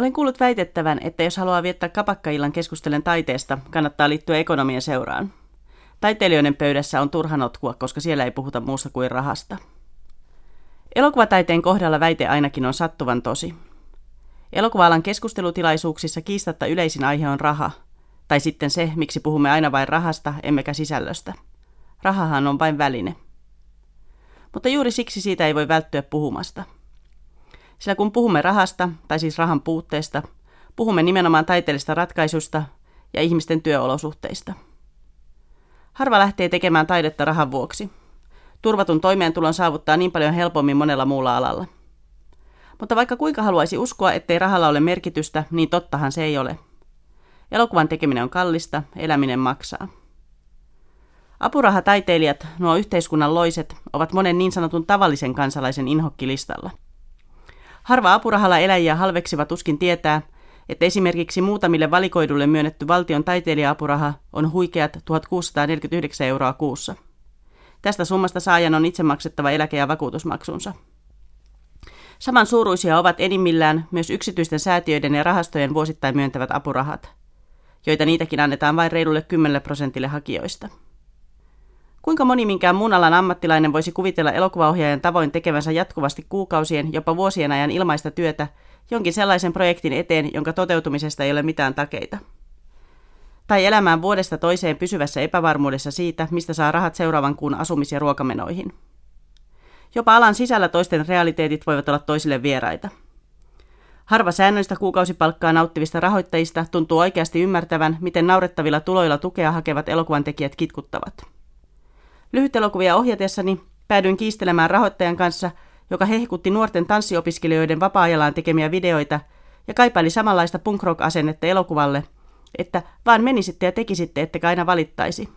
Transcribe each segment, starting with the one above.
Olen kuullut väitettävän, että jos haluaa viettää kapakkaillan keskustellen taiteesta, kannattaa liittyä ekonomian seuraan. Taiteilijoiden pöydässä on turha notkua, koska siellä ei puhuta muusta kuin rahasta. Elokuvataiteen kohdalla väite ainakin on sattuvan tosi. Elokuvaalan keskustelutilaisuuksissa kiistatta yleisin aihe on raha, tai sitten se, miksi puhumme aina vain rahasta, emmekä sisällöstä. Rahahan on vain väline. Mutta juuri siksi siitä ei voi välttyä puhumasta. Sillä kun puhumme rahasta, tai siis rahan puutteesta, puhumme nimenomaan taiteellisista ratkaisusta ja ihmisten työolosuhteista. Harva lähtee tekemään taidetta rahan vuoksi. Turvatun toimeentulon saavuttaa niin paljon helpommin monella muulla alalla. Mutta vaikka kuinka haluaisi uskoa, ettei rahalla ole merkitystä, niin tottahan se ei ole. Elokuvan tekeminen on kallista, eläminen maksaa. Apurahataiteilijat, nuo yhteiskunnan loiset, ovat monen niin sanotun tavallisen kansalaisen inhokkilistalla. Harva apurahalla eläjiä halveksiva tuskin tietää, että esimerkiksi muutamille valikoidulle myönnetty valtion taiteilija-apuraha on huikeat 1649 euroa kuussa. Tästä summasta saajan on itse maksettava eläke- ja vakuutusmaksunsa. Saman suuruisia ovat enimmillään myös yksityisten säätiöiden ja rahastojen vuosittain myöntävät apurahat, joita niitäkin annetaan vain reilulle 10 prosentille hakijoista. Kuinka moni minkään muun alan ammattilainen voisi kuvitella elokuvaohjaajan tavoin tekevänsä jatkuvasti kuukausien, jopa vuosien ajan ilmaista työtä jonkin sellaisen projektin eteen, jonka toteutumisesta ei ole mitään takeita? Tai elämään vuodesta toiseen pysyvässä epävarmuudessa siitä, mistä saa rahat seuraavan kuun asumis- ja ruokamenoihin. Jopa alan sisällä toisten realiteetit voivat olla toisille vieraita. Harva säännöllistä kuukausipalkkaa nauttivista rahoittajista tuntuu oikeasti ymmärtävän, miten naurettavilla tuloilla tukea hakevat elokuvan tekijät kitkuttavat. Lyhytelokuvia ohjatessani päädyin kiistelemään rahoittajan kanssa, joka hehkutti nuorten tanssiopiskelijoiden vapaa-ajallaan tekemiä videoita ja kaipaili samanlaista punk asennetta elokuvalle, että vaan menisitte ja tekisitte, ettekä aina valittaisi.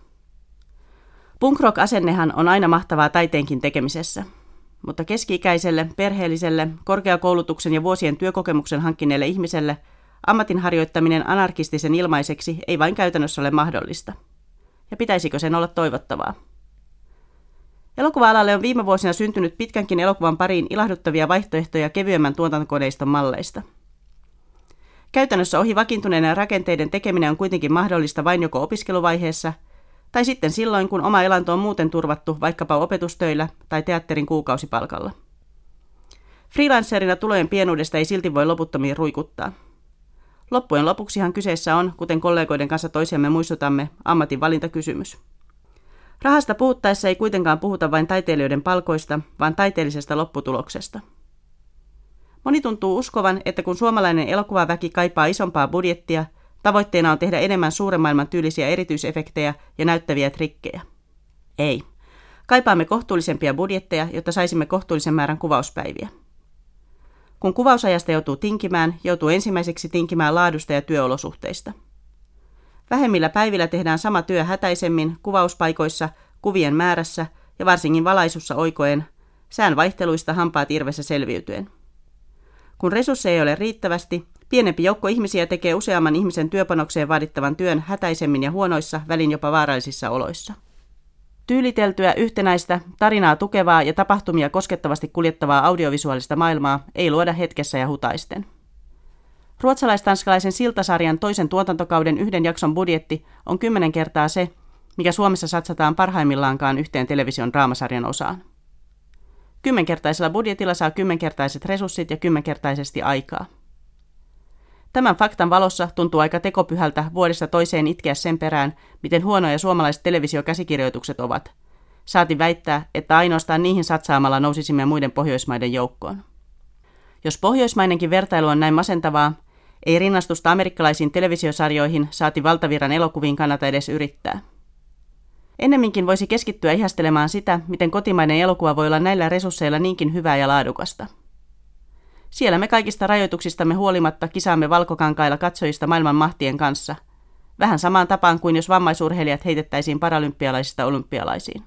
Punk asennehan on aina mahtavaa taiteenkin tekemisessä. Mutta keski-ikäiselle, perheelliselle, korkeakoulutuksen ja vuosien työkokemuksen hankkineelle ihmiselle ammatin harjoittaminen anarkistisen ilmaiseksi ei vain käytännössä ole mahdollista. Ja pitäisikö sen olla toivottavaa? Elokuva-alalle on viime vuosina syntynyt pitkänkin elokuvan pariin ilahduttavia vaihtoehtoja kevyemmän tuotantokoneiston malleista. Käytännössä ohi vakiintuneiden rakenteiden tekeminen on kuitenkin mahdollista vain joko opiskeluvaiheessa, tai sitten silloin, kun oma elanto on muuten turvattu vaikkapa opetustöillä tai teatterin kuukausipalkalla. Freelancerina tulojen pienuudesta ei silti voi loputtomiin ruikuttaa. Loppujen lopuksihan kyseessä on, kuten kollegoiden kanssa toisiamme muistutamme, ammatin valintakysymys. Rahasta puhuttaessa ei kuitenkaan puhuta vain taiteilijoiden palkoista, vaan taiteellisesta lopputuloksesta. Moni tuntuu uskovan, että kun suomalainen elokuvaväki kaipaa isompaa budjettia, tavoitteena on tehdä enemmän suuren maailman tyylisiä erityisefektejä ja näyttäviä trikkejä. Ei. Kaipaamme kohtuullisempia budjetteja, jotta saisimme kohtuullisen määrän kuvauspäiviä. Kun kuvausajasta joutuu tinkimään, joutuu ensimmäiseksi tinkimään laadusta ja työolosuhteista – Vähemmillä päivillä tehdään sama työ hätäisemmin, kuvauspaikoissa, kuvien määrässä ja varsinkin valaisussa oikoen, sään vaihteluista hampaat irvessä selviytyen. Kun resursseja ei ole riittävästi, pienempi joukko ihmisiä tekee useamman ihmisen työpanokseen vaadittavan työn hätäisemmin ja huonoissa, välin jopa vaarallisissa oloissa. Tyyliteltyä, yhtenäistä, tarinaa tukevaa ja tapahtumia koskettavasti kuljettavaa audiovisuaalista maailmaa ei luoda hetkessä ja hutaisten. Ruotsalaistanskalaisen siltasarjan toisen tuotantokauden yhden jakson budjetti on kymmenen kertaa se, mikä Suomessa satsataan parhaimmillaankaan yhteen television draamasarjan osaan. Kymmenkertaisella budjetilla saa kymmenkertaiset resurssit ja kymmenkertaisesti aikaa. Tämän faktan valossa tuntuu aika tekopyhältä vuodesta toiseen itkeä sen perään, miten huonoja suomalaiset televisiokäsikirjoitukset ovat. Saati väittää, että ainoastaan niihin satsaamalla nousisimme muiden Pohjoismaiden joukkoon. Jos pohjoismainenkin vertailu on näin masentavaa, ei rinnastusta amerikkalaisiin televisiosarjoihin saati valtavirran elokuviin kannata edes yrittää. Ennemminkin voisi keskittyä ihastelemaan sitä, miten kotimainen elokuva voi olla näillä resursseilla niinkin hyvää ja laadukasta. Siellä me kaikista rajoituksistamme huolimatta kisaamme valkokankailla katsojista maailman mahtien kanssa. Vähän samaan tapaan kuin jos vammaisurheilijat heitettäisiin paralympialaisista olympialaisiin.